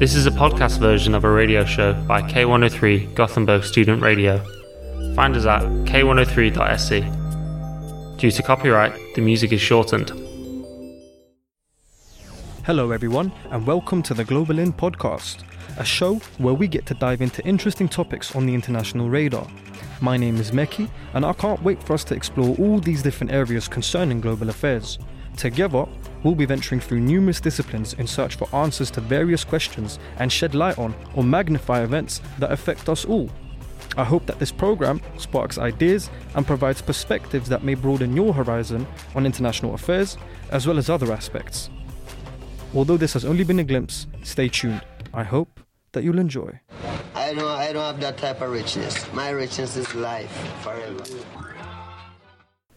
This is a podcast version of a radio show by K103 Gothenburg Student Radio. Find us at k103.se. Due to copyright, the music is shortened. Hello, everyone, and welcome to the Global Inn podcast, a show where we get to dive into interesting topics on the international radar. My name is Meki, and I can't wait for us to explore all these different areas concerning global affairs. Together, we'll be venturing through numerous disciplines in search for answers to various questions and shed light on or magnify events that affect us all. I hope that this program sparks ideas and provides perspectives that may broaden your horizon on international affairs as well as other aspects. Although this has only been a glimpse, stay tuned. I hope that you'll enjoy. I don't I don't have that type of richness. My richness is life forever.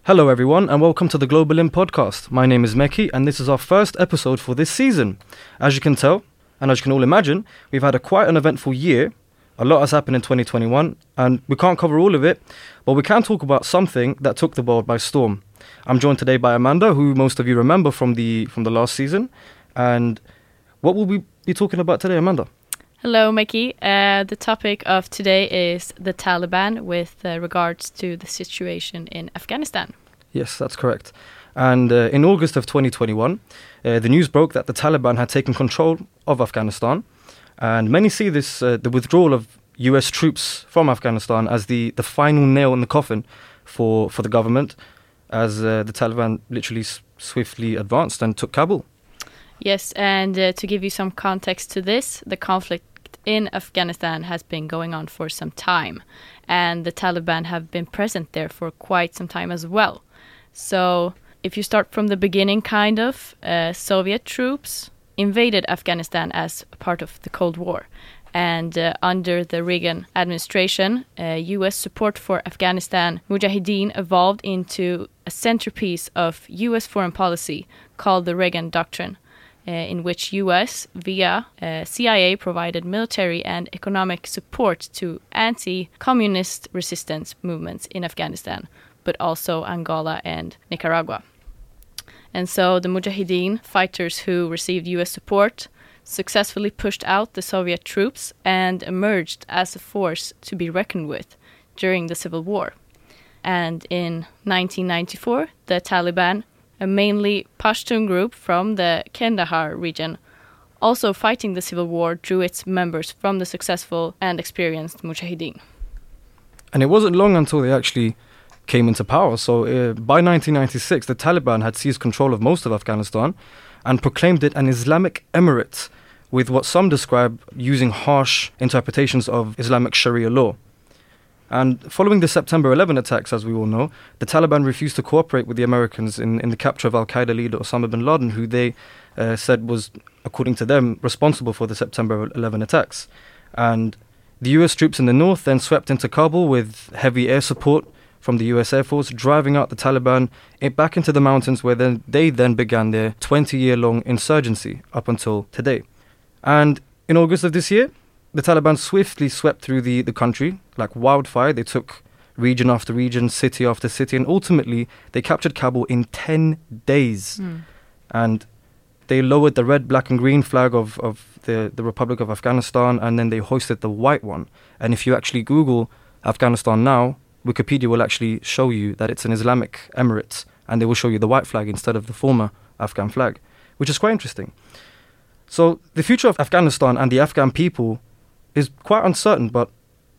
Hello, everyone, and welcome to the Global Inn podcast. My name is Meki, and this is our first episode for this season. As you can tell, and as you can all imagine, we've had a quite an eventful year. A lot has happened in 2021, and we can't cover all of it, but we can talk about something that took the world by storm. I'm joined today by Amanda, who most of you remember from the from the last season, and what will we be talking about today, Amanda? Hello, Meki. Uh, the topic of today is the Taliban with uh, regards to the situation in Afghanistan. Yes, that's correct. And uh, in August of 2021, uh, the news broke that the Taliban had taken control of Afghanistan, and many see this uh, the withdrawal of U.S. troops from Afghanistan as the, the final nail in the coffin for, for the government, as uh, the Taliban literally s- swiftly advanced and took Kabul. Yes, and uh, to give you some context to this, the conflict in Afghanistan has been going on for some time, and the Taliban have been present there for quite some time as well. So, if you start from the beginning, kind of, uh, Soviet troops invaded Afghanistan as part of the Cold War. And uh, under the Reagan administration, uh, US support for Afghanistan Mujahideen evolved into a centerpiece of US foreign policy called the Reagan Doctrine uh, in which US via uh, CIA provided military and economic support to anti-communist resistance movements in Afghanistan, but also Angola and Nicaragua. And so the Mujahideen fighters who received US support successfully pushed out the Soviet troops and emerged as a force to be reckoned with during the Civil War. And in 1994, the Taliban a mainly Pashtun group from the Kandahar region, also fighting the civil war, drew its members from the successful and experienced Mujahideen. And it wasn't long until they actually came into power. So uh, by 1996, the Taliban had seized control of most of Afghanistan and proclaimed it an Islamic emirate, with what some describe using harsh interpretations of Islamic Sharia law. And following the September 11 attacks, as we all know, the Taliban refused to cooperate with the Americans in, in the capture of Al Qaeda leader Osama bin Laden, who they uh, said was, according to them, responsible for the September 11 attacks. And the US troops in the north then swept into Kabul with heavy air support from the US Air Force, driving out the Taliban back into the mountains where then they then began their 20 year long insurgency up until today. And in August of this year, the Taliban swiftly swept through the, the country like wildfire. They took region after region, city after city, and ultimately they captured Kabul in 10 days. Mm. And they lowered the red, black, and green flag of, of the, the Republic of Afghanistan, and then they hoisted the white one. And if you actually Google Afghanistan now, Wikipedia will actually show you that it's an Islamic emirate, and they will show you the white flag instead of the former Afghan flag, which is quite interesting. So, the future of Afghanistan and the Afghan people is quite uncertain, but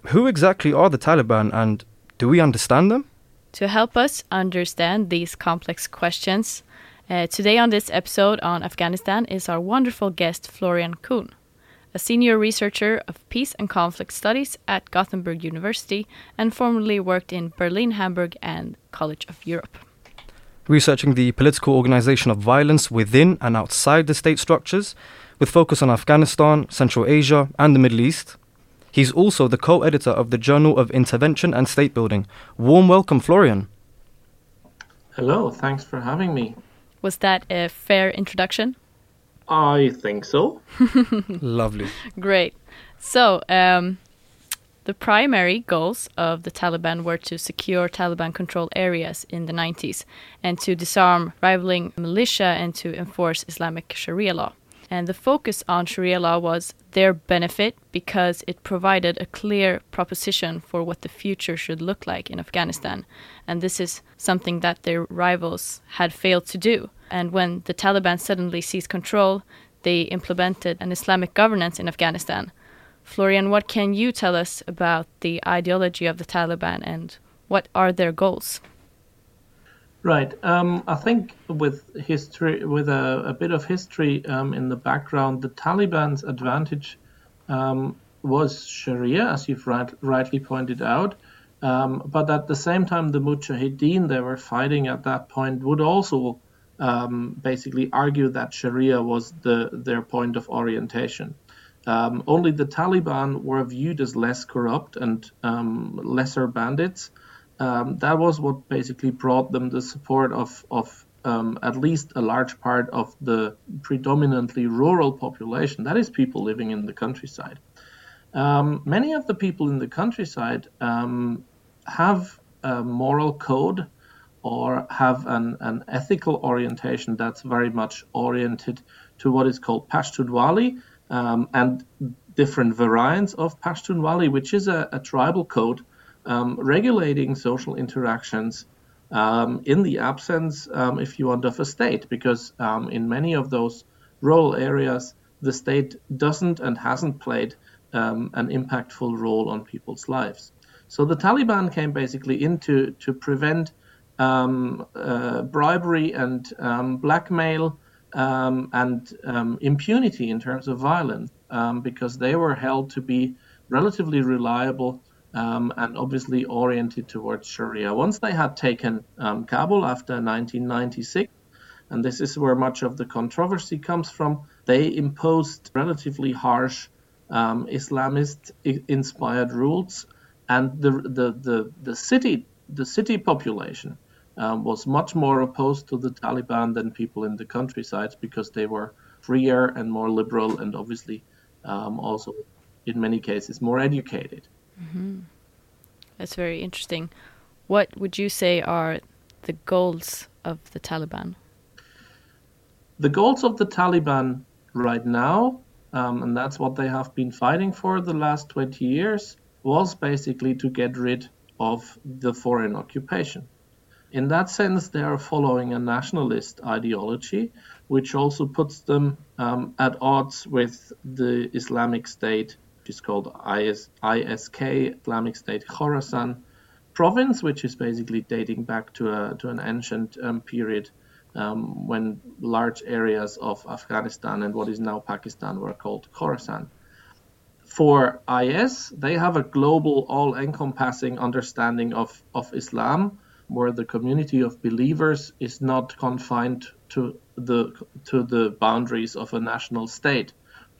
who exactly are the Taliban and do we understand them? To help us understand these complex questions, uh, today on this episode on Afghanistan is our wonderful guest Florian Kühn, a senior researcher of peace and conflict studies at Gothenburg University and formerly worked in Berlin, Hamburg, and College of Europe. Researching the political organization of violence within and outside the state structures, with focus on Afghanistan, Central Asia, and the Middle East. He's also the co editor of the Journal of Intervention and State Building. Warm welcome, Florian. Hello, thanks for having me. Was that a fair introduction? I think so. Lovely. Great. So, um, the primary goals of the Taliban were to secure Taliban controlled areas in the 90s and to disarm rivaling militia and to enforce Islamic Sharia law. And the focus on Sharia law was their benefit because it provided a clear proposition for what the future should look like in Afghanistan. And this is something that their rivals had failed to do. And when the Taliban suddenly seized control, they implemented an Islamic governance in Afghanistan. Florian, what can you tell us about the ideology of the Taliban and what are their goals? Right. Um, I think with history, with a, a bit of history um, in the background, the Taliban's advantage um, was Sharia, as you've right, rightly pointed out. Um, but at the same time, the Mujahideen they were fighting at that point would also um, basically argue that Sharia was the, their point of orientation. Um, only the Taliban were viewed as less corrupt and lesser bandits um, that was what basically brought them the support of, of um, at least a large part of the predominantly rural population, that is, people living in the countryside. Um, many of the people in the countryside um, have a moral code or have an, an, ethical orientation that's very much oriented to what is called Pashtunwali um, and different variants of Pashtunwali, which is a, a tribal code um, regulating social interactions um, in the absence, um, if you want, of a state, because um, in many of those rural areas, the state doesn't and hasn't played um, an impactful role on people's lives. So the Taliban came basically in to, to prevent um, uh, bribery and blackmail and impunity in terms of violence, because they were held to be relatively reliable um, and obviously oriented towards Sharia. Once they had taken um, Kabul after 1996, and this is where much of the controversy comes from, they imposed relatively harsh um, Islamist inspired rules, and the, the, the, the, city, the city population um, was much more opposed to the Taliban than people in the countryside because they were freer and more liberal and obviously um, also in many cases more educated. Mm-hmm. That's very interesting. What would you say are the goals of the Taliban? The goals of the Taliban right now, um, and that's what they have been fighting for the last 20 years, was basically to get rid of the foreign occupation. In that sense, they are following a nationalist ideology, which also puts them um, at odds with the Islamic State which is called IS, ISK, Islamic State Khorasan province, which is basically dating back to, a, to an ancient um, period um, when large areas of Afghanistan and what is now Pakistan were called Khorasan. For IS, they have a global, all encompassing understanding of, of Islam, where the community of believers is not confined to the, to the boundaries of a national state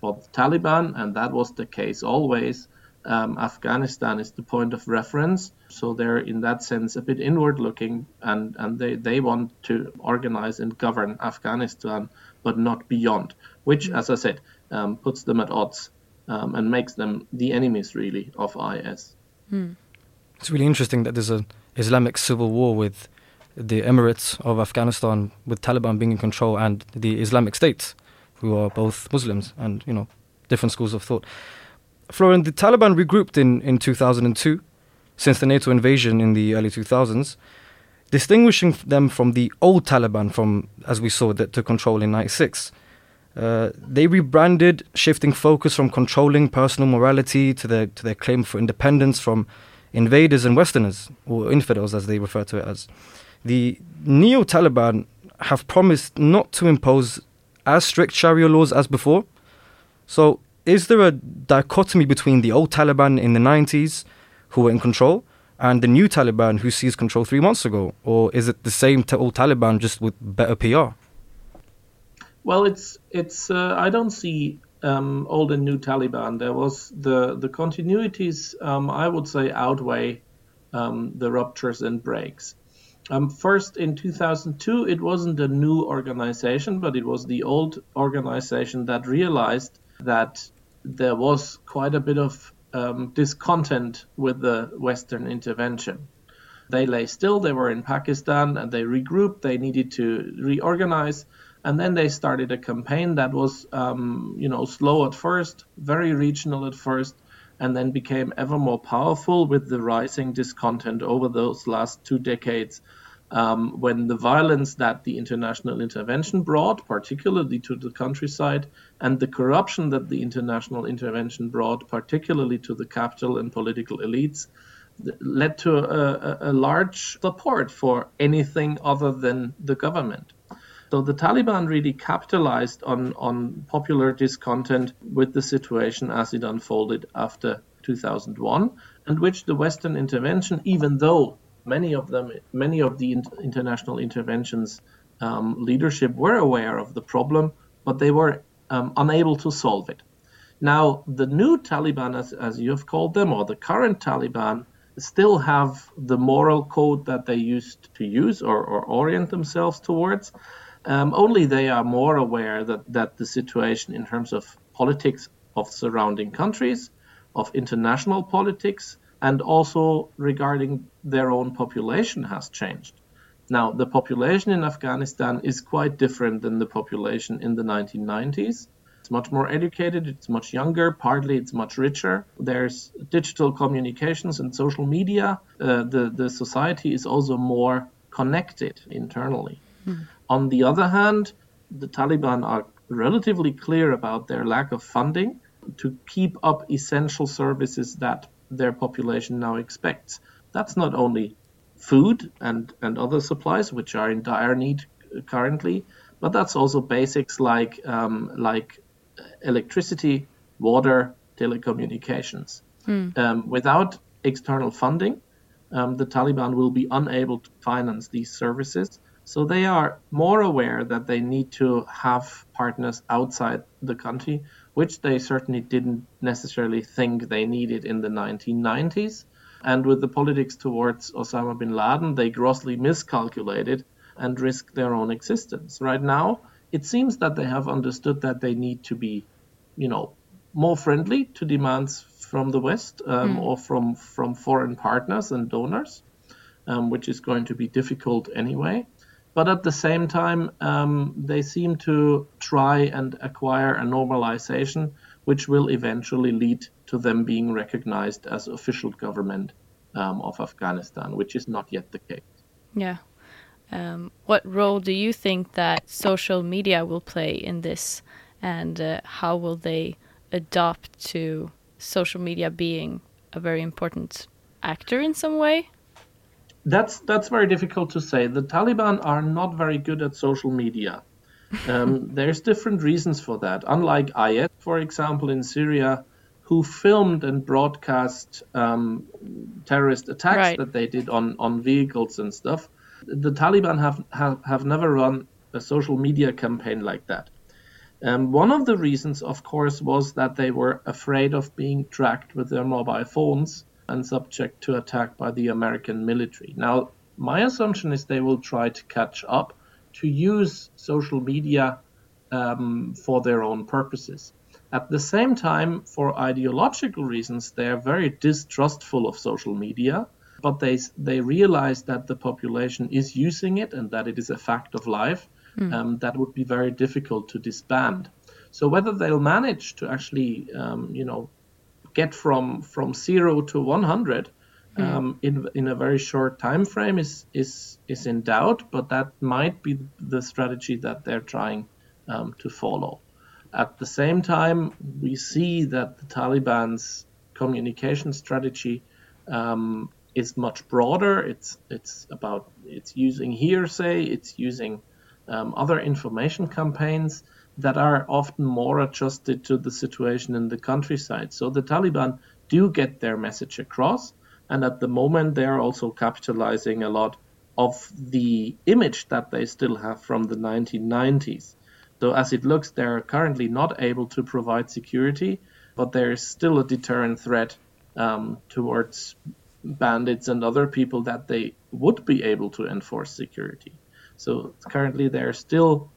for the Taliban, and that was the case always. Um, Afghanistan is the point of reference, so they're in that sense a bit inward looking, and, and they, they want to organize and govern Afghanistan, but not beyond, which, as I said, um, puts them at odds um, and makes them the enemies really of IS. Hmm. It's really interesting that there's an Islamic civil war with the Emirates of Afghanistan, with Taliban being in control, and the Islamic State who are both Muslims and you know different schools of thought. Florian, the Taliban regrouped in, in 2002 since the NATO invasion in the early 2000s, distinguishing them from the old Taliban from as we saw that took control in 96. Uh, they rebranded, shifting focus from controlling personal morality to their to their claim for independence from invaders and Westerners, or infidels as they refer to it as. The neo Taliban have promised not to impose as strict Sharia laws as before. So, is there a dichotomy between the old Taliban in the 90s, who were in control, and the new Taliban who seized control three months ago? Or is it the same old Taliban just with better PR? Well, it's it's. Uh, I don't see um, old and new Taliban. There was the the continuities. Um, I would say outweigh um, the ruptures and breaks. Um, first, in 2002, it wasn't a new organization, but it was the old organization that realized that there was quite a bit of um, discontent with the Western intervention. They lay still, they were in Pakistan, and they regrouped, they needed to reorganize. And then they started a campaign that was, um, you know, slow at first, very regional at first, and then became ever more powerful with the rising discontent over those last two decades. Um, when the violence that the international intervention brought, particularly to the countryside, and the corruption that the international intervention brought, particularly to the capital and political elites, led to a, a, large support for anything other than the government. So the Taliban really capitalized on, on popular discontent with the situation as it unfolded after 2001, and which the Western intervention, even though many of them, many of the international interventions um, leadership were aware of the problem, but they were um, unable to solve it. Now, the new Taliban, as, as you have called them, or the current Taliban, still have the moral code that they used to use or, or orient themselves towards. Um, only they are more aware that, that the situation in terms of politics of surrounding countries, of international politics, and also regarding their own population has changed. Now, the population in Afghanistan is quite different than the population in the 1990s. It's much more educated, it's much younger, partly it's much richer. There's digital communications and social media. Uh, the, the society is also more connected internally. Mm. On the other hand, the Taliban are relatively clear about their lack of funding to keep up essential services that their population now expects. That's not only food and, and other supplies, which are in dire need currently, but that's also basics like um, like electricity, water, telecommunications. Mm. Um, without external funding, um, the Taliban will be unable to finance these services. So they are more aware that they need to have partners outside the country, which they certainly didn't necessarily think they needed in the 1990s. And with the politics towards Osama bin Laden, they grossly miscalculated and risked their own existence. Right now, it seems that they have understood that they need to be, you know, more friendly to demands from the West um, mm. or from from foreign partners and donors, um, which is going to be difficult anyway. But at the same time, um, they seem to try and acquire a normalization, which will eventually lead to them being recognized as official government um, of Afghanistan, which is not yet the case. Yeah. Um, what role do you think that social media will play in this, and uh, how will they adopt to social media being a very important actor in some way? That's that's very difficult to say. The Taliban are not very good at social media. Um, there's different reasons for that. Unlike IS, for example, in Syria, who filmed and broadcast um, terrorist attacks right. that they did on, on vehicles and stuff, the Taliban have, have, have never run a social media campaign like that. Um, one of the reasons, of course, was that they were afraid of being tracked with their mobile phones and subject to attack by the American military. Now, my assumption is they will try to catch up to use social media um, for their own purposes. At the same time, for ideological reasons, they are very distrustful of social media but they they realize that the population is using it and that it is a fact of life. Mm. Um, that would be very difficult to disband. So whether they'll manage to actually, um, you know, get from from zero to 100 mm. um, in in a very short time frame is is is in doubt. But that might be the strategy that they're trying um, to follow. At the same time, we see that the Taliban's communication strategy um, is much broader. It's it's about it's using hearsay. It's using um, other information campaigns that are often more adjusted to the situation in the countryside. So the Taliban do get their message across, and at the moment they are also capitalizing a lot of the image that they still have from the 1990s. So as it looks, they're currently not able to provide security, but there is still a deterrent threat um, towards bandits and other people that they would be able to enforce security. So currently they're still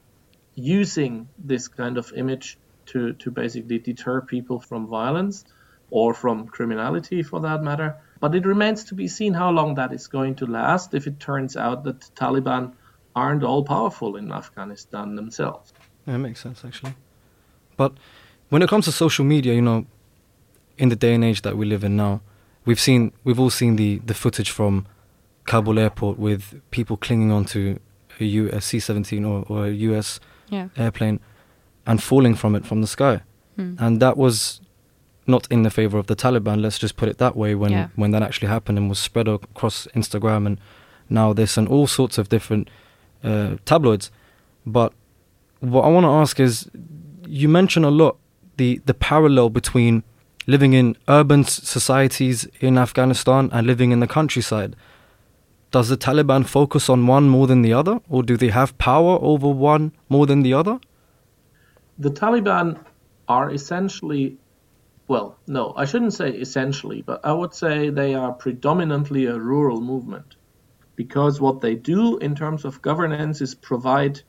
using this kind of image to, to basically deter people from violence or from criminality for that matter. But it remains to be seen how long that is going to last if it turns out that the Taliban aren't all powerful in Afghanistan themselves. Yeah, it makes sense actually. But when it comes to social media, you know, in the day and age that we live in now, we've seen we've all seen the the footage from Kabul airport with people clinging onto a C-17 or, or a US Yeah. airplane and falling from it from the sky. Hmm. And that was not in the favor of the Taliban, let's just put it that way, when, Yeah. when that actually happened and was spread across Instagram and now this and all sorts of different uh, tabloids. But what I want to ask is you mention a lot the, the parallel between living in urban s- societies in Afghanistan and living in the countryside. Does the Taliban focus on one more than the other, or do they have power over one more than the other? the Taliban are essentially, well, no, I shouldn't say essentially, but I would say they are predominantly a rural movement because what they do in terms of governance is provide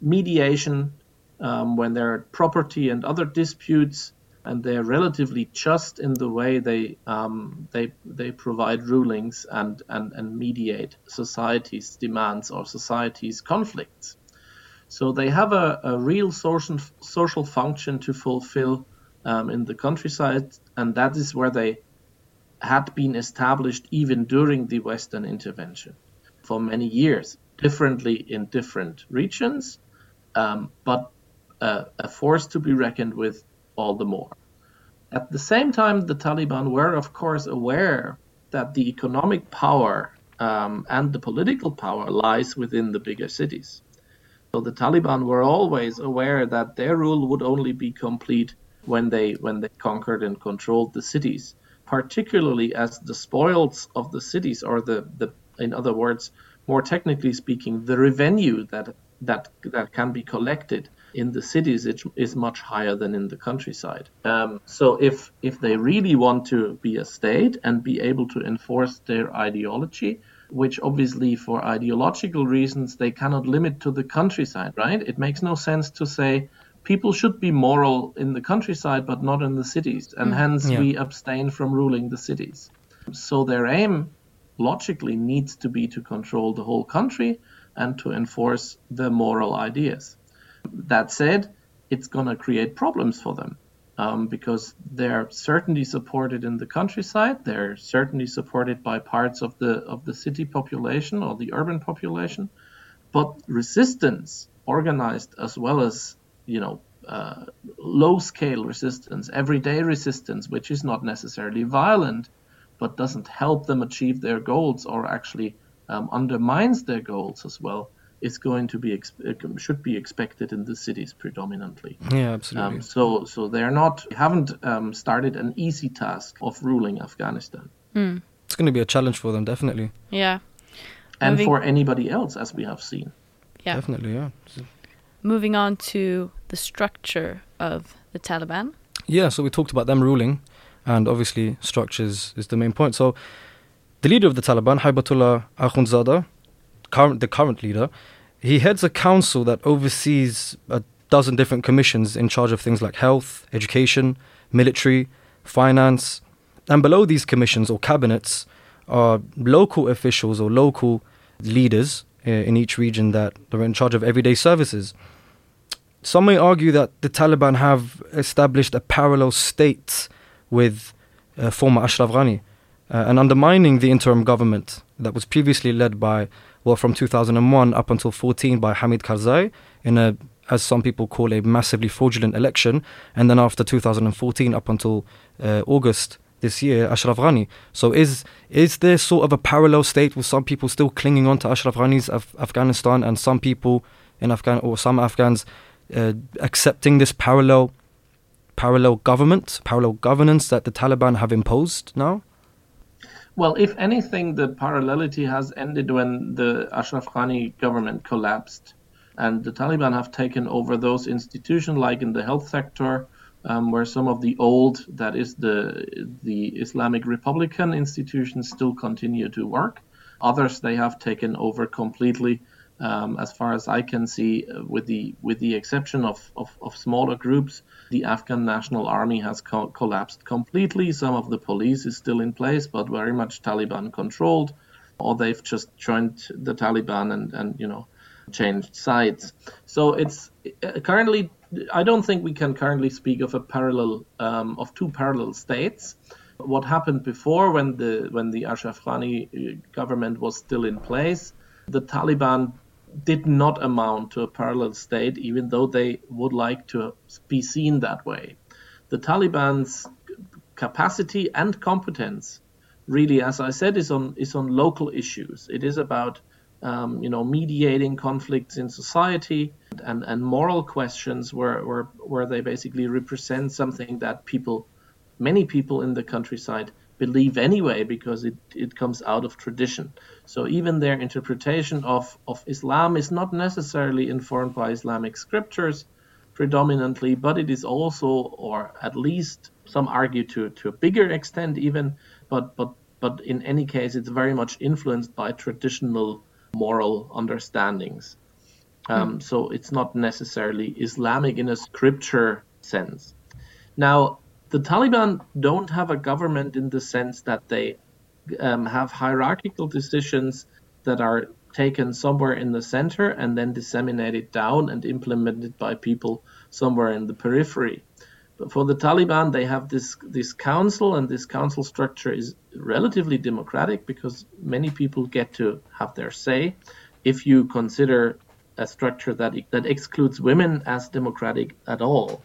mediation um, when there are property and other disputes, and they're relatively just in the way they um, they they provide rulings and, and, and mediate society's demands or society's conflicts. So they have a, a real social social function to fulfill um, in the countryside, and that is where they had been established even during the Western intervention for many years, differently in different regions, um, but uh, a force to be reckoned with all the more. At the same time, the Taliban were, of course, aware that the economic power um, and the political power lies within the bigger cities. So the Taliban were always aware that their rule would only be complete when they when they conquered and controlled the cities, particularly as the spoils of the cities, or the, the in other words, more technically speaking, the revenue that that that can be collected in the cities it is much higher than in the countryside. Um, so if if they really want to be a state and be able to enforce their ideology, which obviously for ideological reasons they cannot limit to the countryside, right? It makes no sense to say people should be moral in the countryside but not in the cities, and hence Yeah. we abstain from ruling the cities. So their aim logically needs to be to control the whole country and to enforce the moral ideas. That said, it's going to create problems for them um, because they're certainly supported in the countryside. They're certainly supported by parts of the of the city population or the urban population, but resistance, organized as well as you know uh, low scale resistance, everyday resistance, which is not necessarily violent, but doesn't help them achieve their goals or actually um, undermines their goals as well, is going to be ex- should be expected in the cities predominantly. Yeah, absolutely. Um, so so they're not haven't um, started an easy task of ruling Afghanistan, it's going to be a challenge for them, definitely. Yeah. and Moving- for anybody else, as we have seen. Yeah. Definitely, yeah. Moving on to the structure of the Taliban. Yeah, so we talked about them ruling, and obviously structures is the main point. So the leader of the Taliban, Haibatullah Akhundzada, current, the current leader, he heads a council that oversees a dozen different commissions in charge of things like health, education, military, finance, and below these commissions or cabinets are local officials or local leaders uh, in each region that are in charge of everyday services. Some may argue that the Taliban have established a parallel state with uh, former Ashraf Ghani uh, and undermining the interim government that was previously led by, well, from 2001 up until 14 by Hamid Karzai in a, as some people call a massively fraudulent election, and then after 2014 up until uh, August this year, Ashraf Ghani. So is is there sort of a parallel state with some people still clinging on to Ashraf Ghani's Af- Afghanistan and some people in Afghan or some Afghans uh, accepting this parallel parallel government, parallel governance that the Taliban have imposed now? Well, if anything, the parallelity has ended when the Ashraf Ghani government collapsed, and the Taliban have taken over those institutions, like in the health sector, um, where some of the old, that is the the Islamic Republican institutions, still continue to work. Others they have taken over completely. Um, as far as I can see, uh, with the with the exception of, of, of smaller groups, the Afghan National Army has co- collapsed completely. Some of the police is still in place, but very much Taliban controlled, or they've just joined the Taliban and, and you know changed sides. So it's uh, currently, I don't think we can currently speak of a parallel um, of two parallel states. What happened before, when the when the Ashraf Ghani uh, government was still in place, the Taliban did not amount to a parallel state, even though they would like to be seen that way. The Taliban's capacity and competence, really, as I said, is on is on local issues. It is about um, you know mediating conflicts in society and, and moral questions where, where where they basically represent something that people, many people in the countryside believe anyway because it, it comes out of tradition. So even their interpretation of, of Islam is not necessarily informed by Islamic scriptures predominantly, but it is also, or at least some argue to, to a bigger extent even, but, but, but in any case, it's very much influenced by traditional moral understandings. Um, mm. So it's not necessarily Islamic in a scripture sense. Now, the Taliban don't have a government in the sense that they um, have hierarchical decisions that are taken somewhere in the center and then disseminated down and implemented by people somewhere in the periphery. But for the Taliban, they have this this council, and this council structure is relatively democratic because many people get to have their say. If you consider a structure that that excludes women as democratic at all,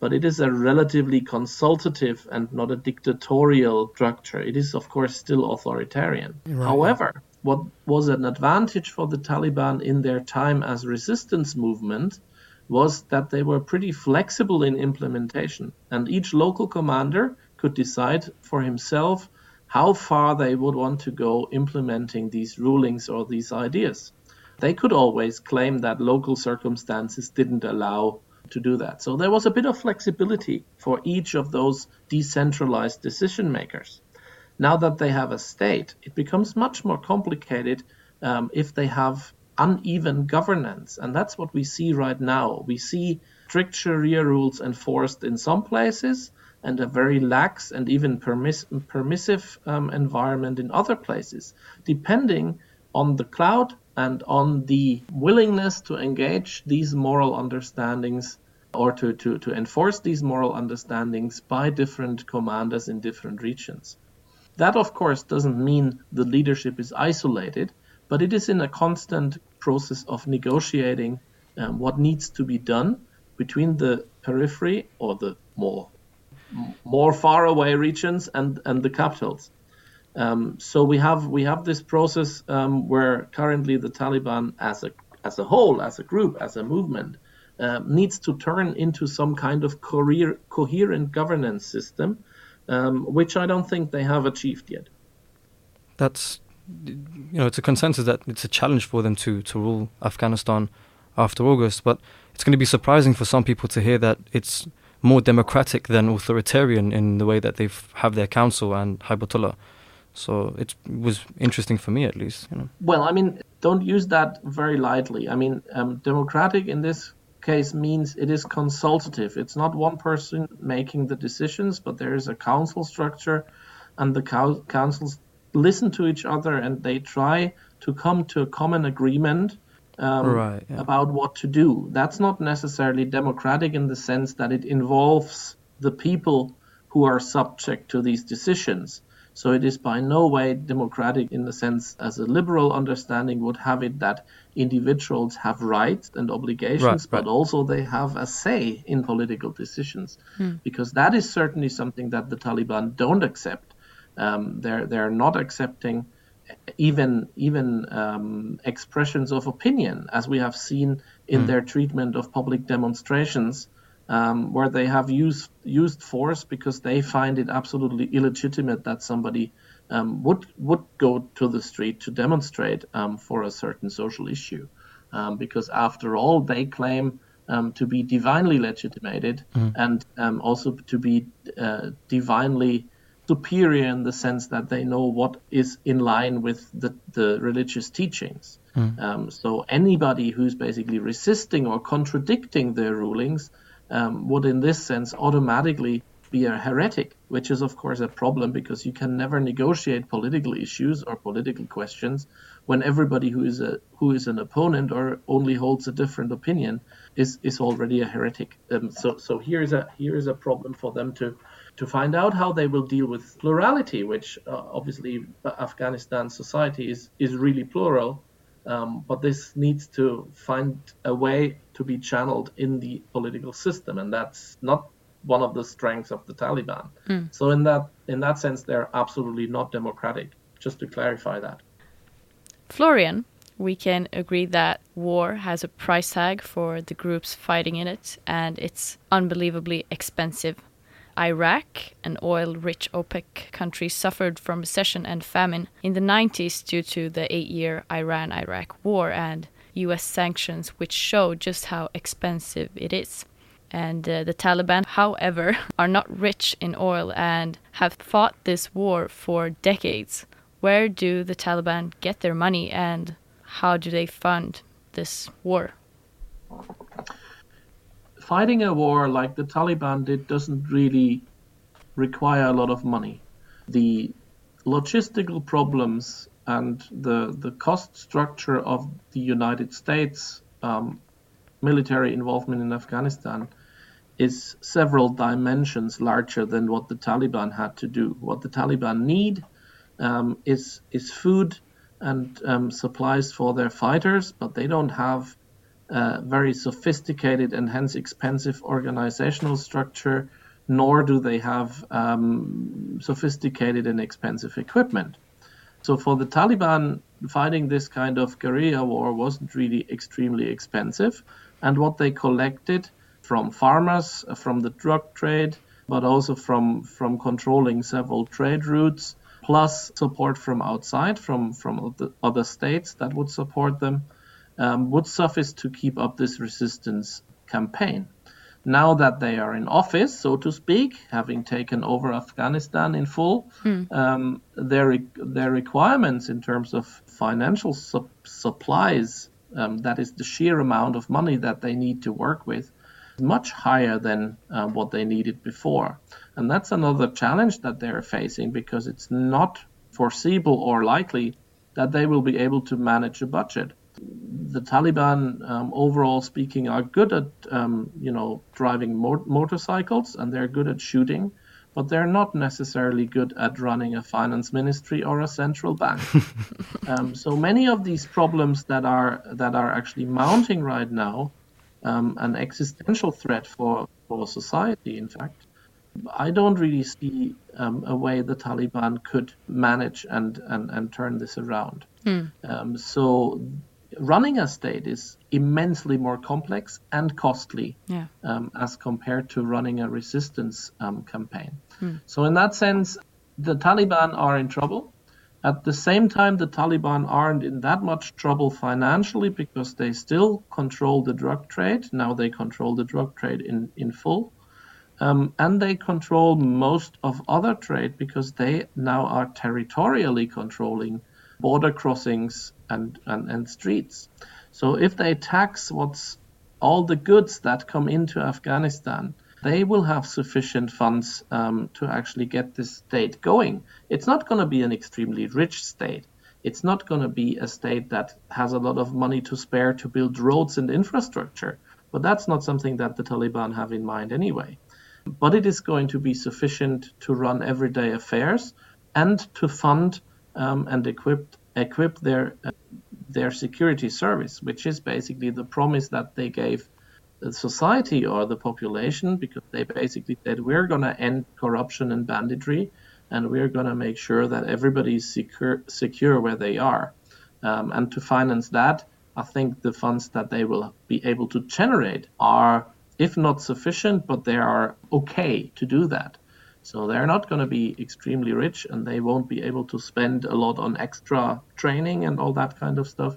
but it is a relatively consultative and not a dictatorial structure. It is, of course, still authoritarian. Right. However, what was an advantage for the Taliban in their time as resistance movement was that they were pretty flexible in implementation, and each local commander could decide for himself how far they would want to go implementing these rulings or these ideas. They could always claim that local circumstances didn't allow to do that. So there was a bit of flexibility for each of those decentralized decision makers. Now that they have a state, it becomes much more complicated um, if they have uneven governance. And that's what we see right now. We see strict rules enforced in some places and a very lax and even permiss- permissive um, environment in other places, depending on the cloud and on the willingness to engage these moral understandings or to, to, to enforce these moral understandings by different commanders in different regions. That, of course, doesn't mean the leadership is isolated, but it is in a constant process of negotiating um, what needs to be done between the periphery or the more more far away regions and, and the capitals. Um, so we have we have this process um, where currently the Taliban as a as a whole, as a group, as a movement, uh, needs to turn into some kind of coher- coherent governance system, um, which I don't think they have achieved yet. That's you know it's a consensus that it's a challenge for them to to rule Afghanistan after August, but it's going to be surprising for some people to hear that it's more democratic than authoritarian in the way that they have their council and Haibatullah. So it was interesting for me, at least. You know. Well, I mean, don't use that very lightly. I mean, um, democratic in this case means it is consultative. It's not one person making the decisions, but there is a council structure, and the councils listen to each other and they try to come to a common agreement um, right, yeah. about what to do. That's not necessarily democratic in the sense that it involves the people who are subject to these decisions. So it is by no way democratic in the sense as a liberal understanding would have it that individuals have rights and obligations, right, but right. also they have a say in political decisions. Hmm. Because that is certainly something that the Taliban don't accept. Um, they're they're not accepting even even um, expressions of opinion, as we have seen in hmm. their treatment of public demonstrations um, where they have used used force because they find it absolutely illegitimate that somebody um, would would go to the street to demonstrate um, for a certain social issue, um, because after all they claim um, to be divinely legitimated mm. and um, also to be uh, divinely superior in the sense that they know what is in line with the, the religious teachings. Mm. so anybody who's basically resisting or contradicting their rulings um, would, in this sense, automatically be a heretic, which is, of course, a problem because you can never negotiate political issues or political questions when everybody who is a who is an opponent or only holds a different opinion is is already a heretic. Um, so so here is a here is a problem for them to to find out how they will deal with plurality, which uh, obviously Afghanistan society is is really plural. Um, but this needs to find a way to be channeled in the political system, and that's not one of the strengths of the Taliban. Mm. So in that in that sense, they're absolutely not democratic. Just to clarify that. Florian, we can agree that war has a price tag for the groups fighting in it, and it's unbelievably expensive. Iraq, an oil rich OPEC country, suffered from recession and famine in the 90s due to the eight year Iran Iraq war and US sanctions, which show just how expensive it is. And uh, the Taliban, however, are not rich in oil and have fought this war for decades. Where do the Taliban get their money and how do they fund this war? Fighting a war like the Taliban did doesn't really require a lot of money. The logistical problems and the, the cost structure of the United States um, military involvement in Afghanistan is several dimensions larger than what the Taliban had to do. What the Taliban need um, is is food and um, supplies for their fighters, but they don't have very sophisticated and hence expensive organizational structure, nor do they have um, sophisticated and expensive equipment. So for the Taliban, fighting this kind of guerrilla war wasn't really extremely expensive, and what they collected from farmers, from the drug trade, but also from, from controlling several trade routes, plus support from outside, from, from other states that would support them, um, would suffice to keep up this resistance campaign. Now that they are in office, so to speak, having taken over Afghanistan in full, mm. um, their, their requirements in terms of financial su- supplies, um, that is the sheer amount of money that they need to work with, much higher than uh, what they needed before. And that's another challenge that they're facing because it's not foreseeable or likely that they will be able to manage a budget. The Taliban, um, overall speaking, are good at um, you know driving mo- motorcycles and they're good at shooting, but they're not necessarily good at running a finance ministry or a central bank. um, so many of these problems that are that are actually mounting right now um, an existential threat for, for society, in fact. I don't really see um, a way the Taliban could manage and, and, and turn this around. Mm. Um, so, running a state is immensely more complex and costly yeah. um, as compared to running a resistance um, campaign. Mm. So, in that sense, the Taliban are in trouble. At the same time, the Taliban aren't in that much trouble financially because they still control the drug trade. Now they control the drug trade in, in full. Um, and they control most of other trade because they now are territorially controlling border crossings and, and, and streets. So if they tax what's all the goods that come into Afghanistan, they will have sufficient funds um, to actually get this state going. It's not going to be an extremely rich state. It's not going to be a state that has a lot of money to spare to build roads and infrastructure. But that's not something that the Taliban have in mind anyway. But it is going to be sufficient to run everyday affairs and to fund um, and equip equip their uh, their security service, which is basically the promise that they gave the society or the population because they basically said we're going to end corruption and banditry and we're going to make sure that everybody is secure, secure where they are. Um, and to finance that, I think the funds that they will be able to generate are, if not sufficient, but they are okay to do that. So they're not going to be extremely rich and they won't be able to spend a lot on extra training and all that kind of stuff.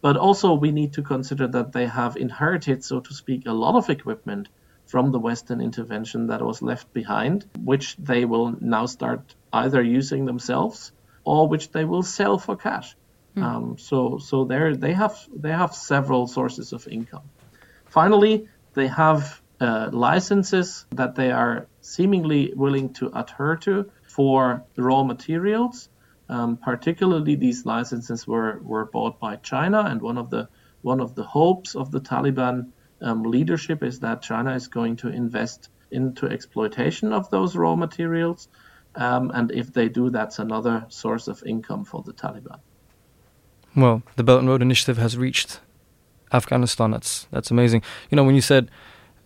But also, we need to consider that they have inherited, so to speak, a lot of equipment from the Western intervention that was left behind, which they will now start either using themselves or which they will sell for cash. Mm. Um, so, so there they have they have several sources of income. Finally, they have uh, licenses that they are seemingly willing to adhere to for raw materials. Um, particularly, these licenses were, were bought by China, and one of the one of the hopes of the Taliban um, leadership is that China is going to invest into exploitation of those raw materials, um, and if they do, that's another source of income for the Taliban. Well, the Belt and Road Initiative has reached Afghanistan. That's that's amazing. You know, when you said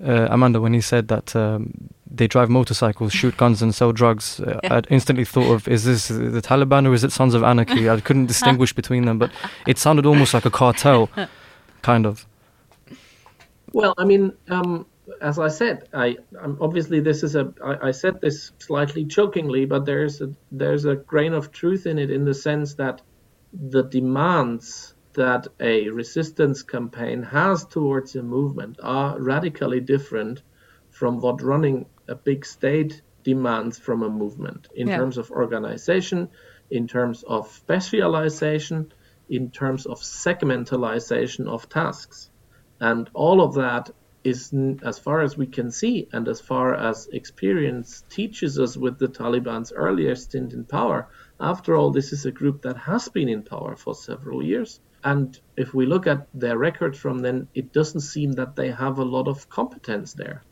uh, Amanda, when he said that um, they drive motorcycles, shoot guns, and sell drugs, uh, I instantly thought of is this the Taliban or is it Sons of Anarchy? I couldn't distinguish between them, but it sounded almost like a cartel, kind of. Well, I mean, um, as I said, I I'm, obviously this is a I, I said this slightly jokingly, but there's a there's a grain of truth in it in the sense that the demands that a resistance campaign has towards a movement are radically different from what running a big state demands from a movement in Yeah. terms of organization, in terms of specialization, in terms of segmentalization of tasks. And all of that is, as far as we can see, and as far as experience teaches us with the Taliban's earlier stint in power, after all, this is a group that has been in power for several years. And if we look at their record from then, it doesn't seem that they have a lot of competence there.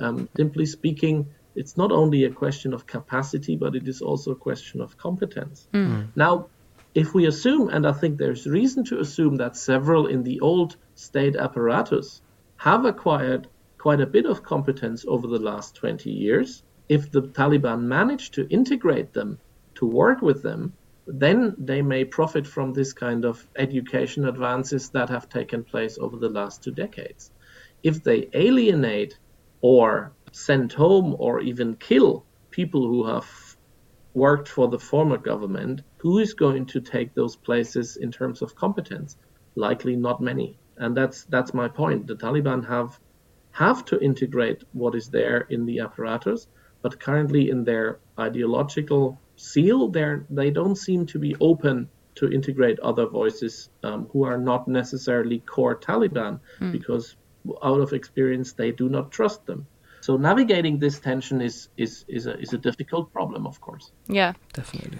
Um, simply speaking, it's not only a question of capacity, but it is also a question of competence. Now, if we assume, and I think there's reason to assume that several in the old state apparatus have acquired quite a bit of competence over the last 20 years, if the Taliban manage to integrate them, to work with them, then they may profit from this kind of education advances that have taken place over the last two decades. If they alienate or send home or even kill people who have worked for the former government, who is going to take those places in terms of competence? Likely not many. And that's that's my point. The Taliban have have to integrate what is there in the apparatus, but currently in their ideological seal, they they don't seem to be open to integrate other voices um, who are not necessarily core Taliban, because out of experience they do not trust them. So navigating this tension is is is a is a difficult problem, of course. Yeah. Definitely.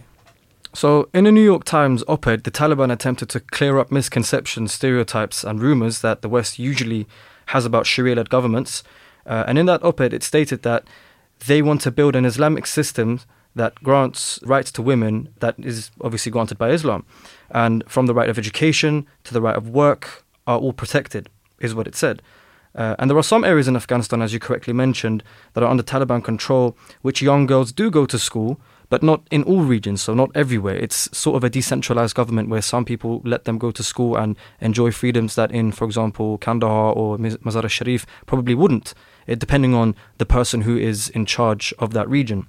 So, in a New York Times op ed, the Taliban attempted to clear up misconceptions, stereotypes, and rumors that the West usually has about Sharia led governments. Uh, and in that op ed, it stated that they want to build an Islamic system that grants rights to women that is obviously granted by Islam. And from the right of education to the right of work are all protected, is what it said. Uh, and there are some areas in Afghanistan, as you correctly mentioned, that are under Taliban control, which young girls do go to school, but not in all regions, so not everywhere. It's sort of a decentralized government where some people let them go to school and enjoy freedoms that in, for example, Kandahar or Mazar al-Sharif probably wouldn't, it, depending on the person who is in charge of that region.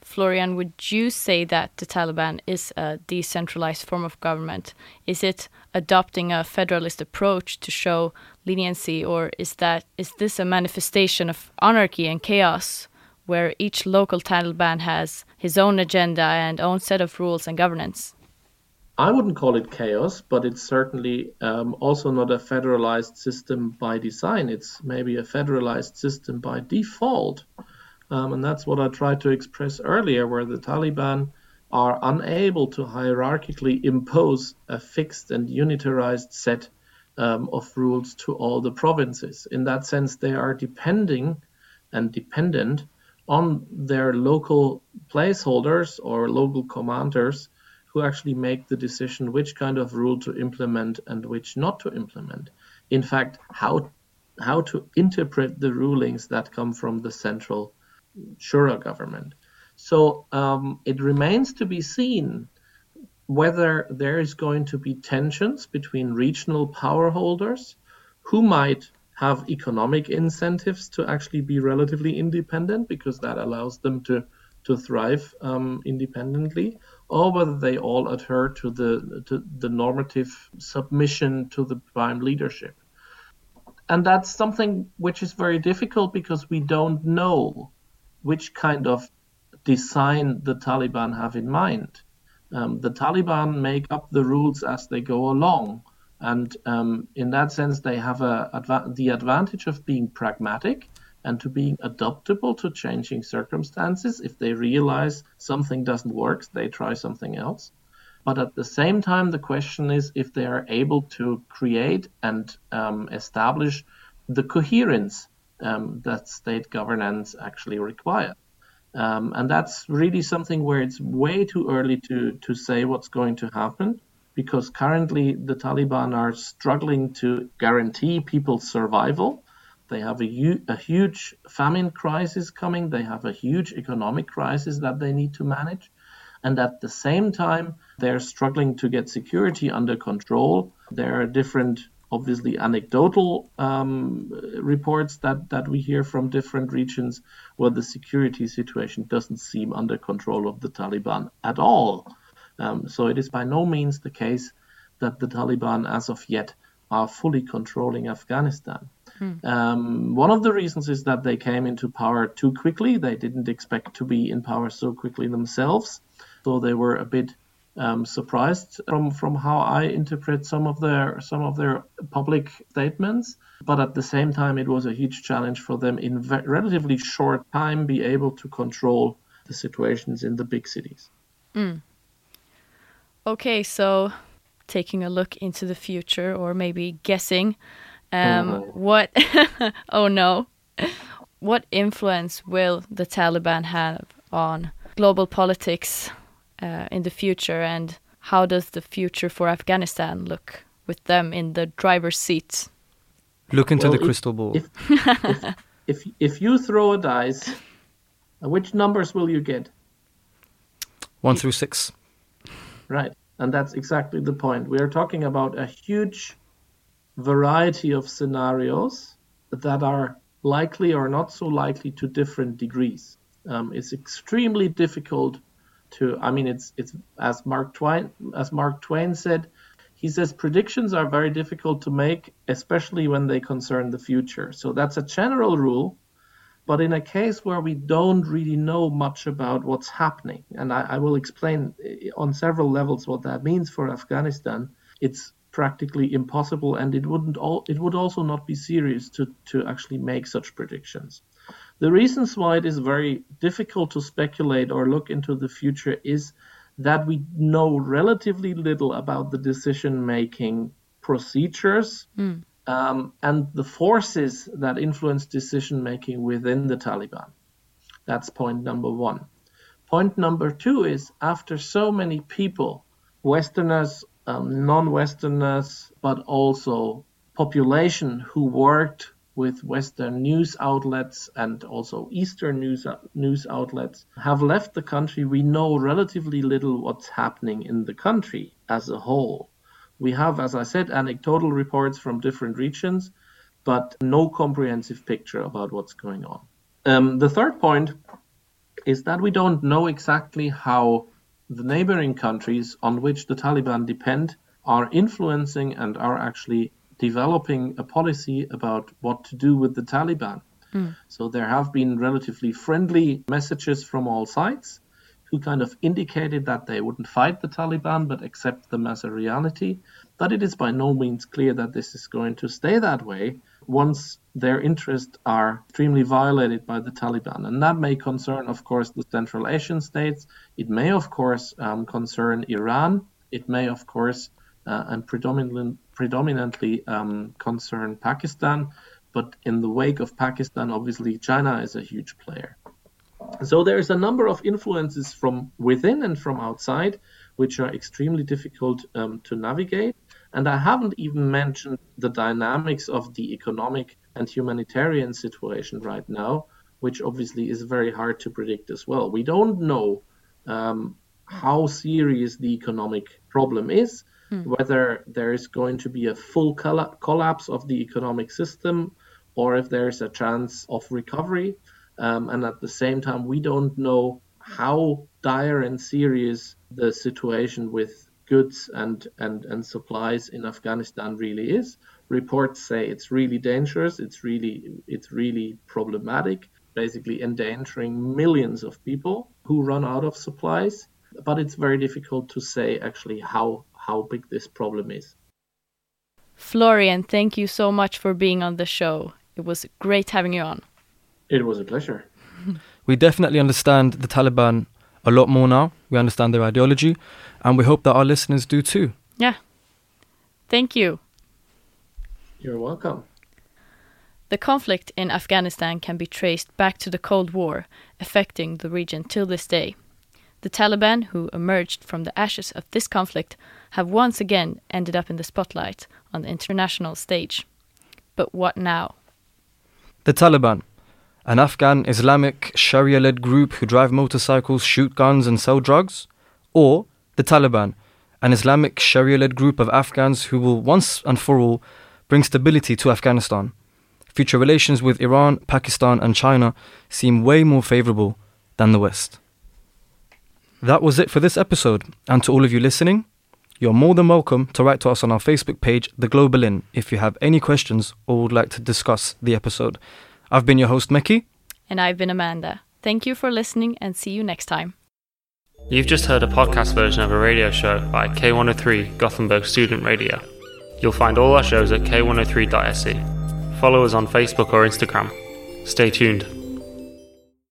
Florian, would you say that the Taliban is a decentralized form of government? Is it adopting a federalist approach to show leniency, or is that is this a manifestation of anarchy and chaos, where each local Taliban has his own agenda and own set of rules and governance? I wouldn't call it chaos, but it's certainly um, also not a federalized system by design. It's maybe a federalized system by default. Um, and that's what I tried to express earlier, where the Taliban are unable to hierarchically impose a fixed and unitarized set um, of rules to all the provinces. In that sense, they are depending and dependent on their local placeholders or local commanders who actually make the decision which kind of rule to implement and which not to implement. In fact, how how to interpret the rulings that come from the central Shura government. So um, it remains to be seen whether there is going to be tensions between regional power holders who might have economic incentives to actually be relatively independent because that allows them to to thrive um, independently, or whether they all adhere to the to the normative submission to the prime leadership. And that's something which is very difficult because we don't know which kind of design the Taliban have in mind. Um, the Taliban make up the rules as they go along, and um, in that sense, they have a, adva- the advantage of being pragmatic and to being adaptable to changing circumstances. If they realize something doesn't work, they try something else. But at the same time, the question is if they are able to create and um, establish the coherence um, that state governance actually requires. Um, and that's really something where it's way too early to, to say what's going to happen because currently the Taliban are struggling to guarantee people's survival. They have a, a huge famine crisis coming, they have a huge economic crisis that they need to manage. And at the same time, they're struggling to get security under control. There are different obviously anecdotal um, reports that, that we hear from different regions where the security situation doesn't seem under control of the Taliban at all. Um, so it is by no means the case that the Taliban, as of yet, are fully controlling Afghanistan. Hmm. Um, one of the reasons is that they came into power too quickly. They didn't expect to be in power so quickly themselves, so they were a bit um, surprised from from how I interpret some of their some of their public statements. But at the same time, it was a huge challenge for them in ve- relatively short time be able to control the situations in the big cities. Mm. Okay, so taking a look into the future, or maybe guessing, um, oh, what? oh no, what influence will the Taliban have on global politics uh, in the future, and how does the future for Afghanistan look with them in the driver's seat? Look into well, the crystal ball. If, if, if, if you throw a dice, which numbers will you get? One through six. Right, and that's exactly the point. We are talking about a huge variety of scenarios that are likely or not so likely to different degrees. Um, it's extremely difficult to i mean it's it's as mark twain as mark twain said he says predictions are very difficult to make especially when they concern the future so that's a general rule but in a case where we don't really know much about what's happening and i, I will explain eh, on several levels what that means for afghanistan it's practically impossible and it wouldn't all it would also not be serious to to actually make such predictions the reasons why it is very difficult to speculate or look into the future is that we know relatively little about the decision making procedures mm. um, and the forces that influence decision making within the Taliban. That's point number one. Point number two is after so many people, Westerners, um, non Westerners, but also population who worked with Western news outlets and also Eastern news, news outlets have left the country, we know relatively little what's happening in the country as a whole. We have, as I said, anecdotal reports from different regions, but no comprehensive picture about what's going on. Um, the third point is that we don't know exactly how the neighboring countries on which the Taliban depend are influencing and are actually developing a policy about what to do with the Taliban. Mm. So there have been relatively friendly messages from all sides who kind of indicated that they wouldn't fight the Taliban but accept them as a reality. But it is by no means clear that this is going to stay that way once their interests are extremely violated by the Taliban. And that may concern, of course, the Central Asian states. It may, of course, um, concern Iran. It may, of course, uh, and predominantly, predominantly um, concern Pakistan. But in the wake of Pakistan, obviously, China is a huge player. So there's a number of influences from within and from outside, which are extremely difficult um, to navigate. And I haven't even mentioned the dynamics of the economic and humanitarian situation right now, which obviously is very hard to predict as well. We don't know um, how serious the economic problem is mm. whether there is going to be a full coll- collapse of the economic system or if there's a chance of recovery. Um, and at the same time, we don't know how dire and serious the situation with goods and, and, and supplies in Afghanistan really is. Reports say it's really dangerous, it's really it's really problematic, basically endangering millions of people who run out of supplies. But it's very difficult to say actually how how big this problem is. Florian, thank you so much for being on the show. It was great having you on. It was a pleasure. We definitely understand the Taliban a lot more now. We understand their ideology, and we hope that our listeners do too. Yeah. Thank you. You're welcome. The conflict in Afghanistan can be traced back to the Cold War, affecting the region till this day. The Taliban, who emerged from the ashes of this conflict, have once again ended up in the spotlight on the international stage. But what now? The Taliban, an Afghan Islamic Sharia led group who drive motorcycles, shoot guns, and sell drugs? Or the Taliban, an Islamic Sharia led group of Afghans who will once and for all bring stability to Afghanistan? Future relations with Iran, Pakistan, and China seem way more favorable than the West. That was it for this episode, and to all of you listening, you're more than welcome to write to us on our Facebook page, The Global Inn, if you have any questions or would like to discuss the episode. I've been your host, Meki. And I've been Amanda. Thank you for listening and see you next time. You've just heard a podcast version of a radio show by K103 Gothenburg Student Radio. You'll find all our shows at k103.se. Follow us on Facebook or Instagram. Stay tuned.